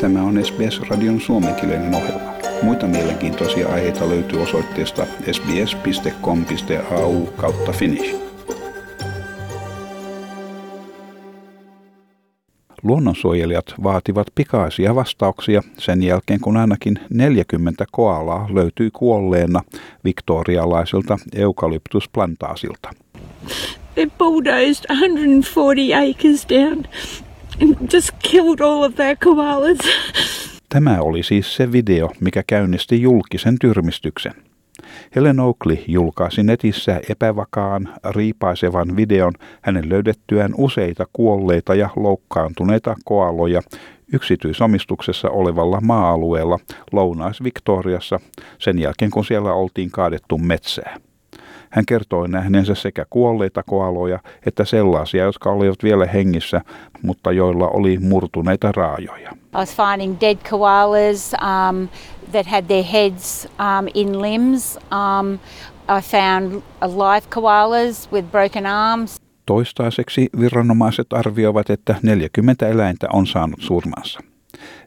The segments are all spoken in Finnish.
Tämä on SBS-radion suomenkielinen ohjelma. Muita mielenkiintoisia aiheita löytyy osoitteesta sbs.com.au kautta finnish. Luonnonsuojelijat vaativat pikaisia vastauksia sen jälkeen, kun ainakin 40 koalaa löytyi kuolleena viktorialaisilta eukalyptusplantaasilta. They bulldozed 140 acres down just killed all of their koalas. Tämä oli siis se video, mikä käynnisti julkisen tyrmistyksen. Helen Oakley julkaisi netissä epävakaan, riipaisevan videon hänen löydettyään useita kuolleita ja loukkaantuneita koaloja yksityisomistuksessa olevalla maa-alueella Lounais-Victoriassa sen jälkeen, kun siellä oltiin kaadettu metsää. Hän kertoi nähneensä sekä kuolleita koaloja että sellaisia, jotka olivat vielä hengissä, mutta joilla oli murtuneita raajoja. I was finding dead koalas um, that had their heads um, in limbs. Um, I found live koalas with broken arms. Toistaiseksi viranomaiset arvioivat, että 40 eläintä on saanut surmansa.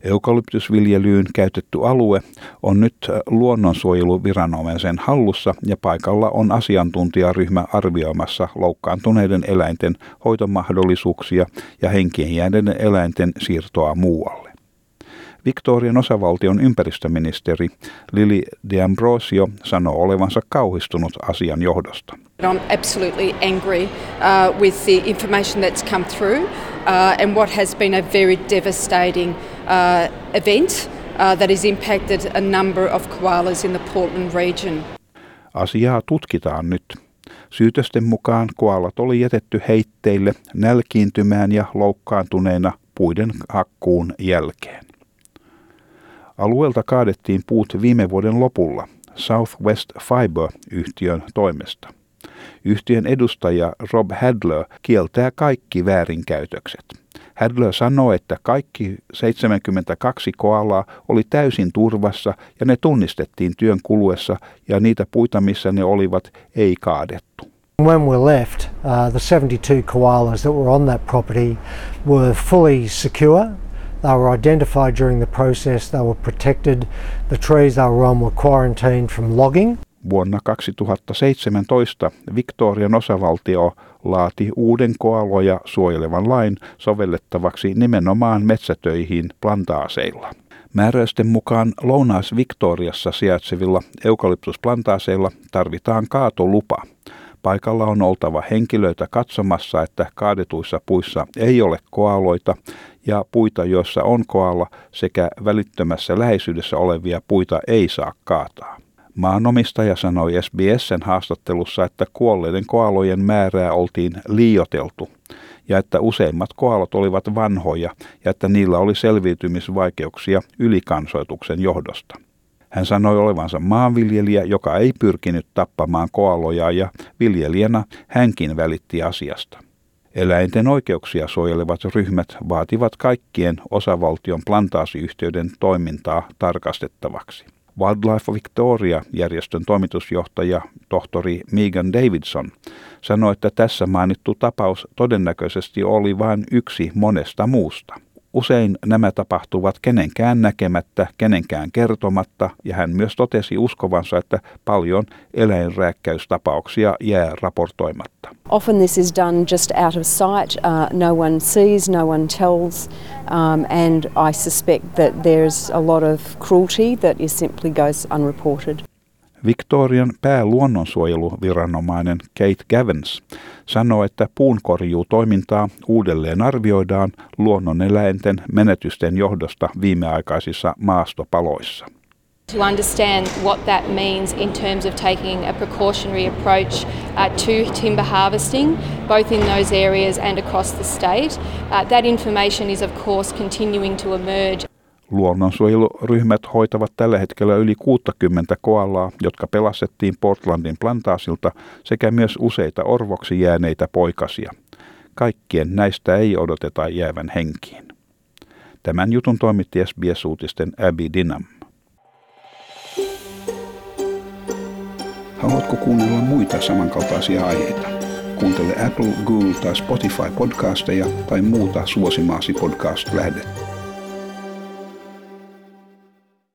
Eukalyptusviljelyyn käytetty alue on nyt luonnonsuojeluviranomaisen hallussa ja paikalla on asiantuntijaryhmä arvioimassa loukkaantuneiden eläinten hoitomahdollisuuksia ja henkien jääneiden eläinten siirtoa muualle. Victorian osavaltion ympäristöministeri Lili D'Ambrosio sanoo olevansa kauhistunut asian johdosta. I'm absolutely angry uh, with the information that's come through uh, and what has been a very devastating uh, event uh, that has impacted a number of koalas in the Portland region. Asiaa tutkitaan nyt. Syytösten mukaan koalat oli jätetty heitteille nälkiintymään ja loukkaantuneena puiden hakkuun jälkeen. Alueelta kaadettiin puut viime vuoden lopulla Southwest Fiber-yhtiön toimesta. Yhtiön edustaja Rob Hadler kieltää kaikki väärinkäytökset. Hadler sanoo, että kaikki 72 koalaa oli täysin turvassa ja ne tunnistettiin työn kuluessa ja niitä puita, missä ne olivat, ei kaadettu. When we left, uh, the 72 koalas that were on that property were fully secure. They were identified during the process, they were protected. The trees they were on were quarantined from logging. Vuonna 2017 Victorian osavaltio laati uuden koaloja suojelevan lain sovellettavaksi nimenomaan metsätöihin plantaaseilla. Määräysten mukaan Lounais-Victoriassa sijaitsevilla eukalyptusplantaaseilla tarvitaan kaatolupa. Paikalla on oltava henkilöitä katsomassa, että kaadetuissa puissa ei ole koaloita ja puita, joissa on koala sekä välittömässä läheisyydessä olevia puita ei saa kaataa. Maanomistaja sanoi SBSn haastattelussa, että kuolleiden koalojen määrää oltiin liioteltu ja että useimmat koalot olivat vanhoja ja että niillä oli selviytymisvaikeuksia ylikansoituksen johdosta. Hän sanoi olevansa maanviljelijä, joka ei pyrkinyt tappamaan koaloja ja viljelijänä hänkin välitti asiasta. Eläinten oikeuksia suojelevat ryhmät vaativat kaikkien osavaltion plantaasiyhtiöiden toimintaa tarkastettavaksi. Wildlife Victoria-järjestön toimitusjohtaja tohtori Megan Davidson sanoi, että tässä mainittu tapaus todennäköisesti oli vain yksi monesta muusta. Usein nämä tapahtuvat kenenkään näkemättä, kenenkään kertomatta, ja hän myös totesi uskovansa, että paljon eläinrääkkäystapauksia jää raportoimatta. Often this is done just out of sight. Uh, no one sees, no one tells, um, and I suspect that there's a lot of cruelty that is simply goes unreported. Victorian pääluonnonsuojeluviranomainen Kate Gavins sanoo, että puunkorjuutoimintaa uudelleen arvioidaan luonnoneläinten menetysten johdosta viimeaikaisissa maastopaloissa. To understand what that means in terms of taking a precautionary approach uh, to timber harvesting, both in those areas and across the state. Uh, that information is, of course, continuing to emerge. Luonnonsuojeluryhmät hoitavat tällä hetkellä yli 60 koalaa, jotka pelastettiin Portlandin plantaasilta sekä myös useita orvoksi jääneitä poikasia. Kaikkien näistä ei odoteta jäävän henkiin. Tämän jutun toimitti SBS-uutisten Abby Dinam. Haluatko kuunnella muita samankaltaisia aiheita? Kuuntele Apple, Google tai Spotify podcasteja tai muuta suosimaasi podcast-lähdettä.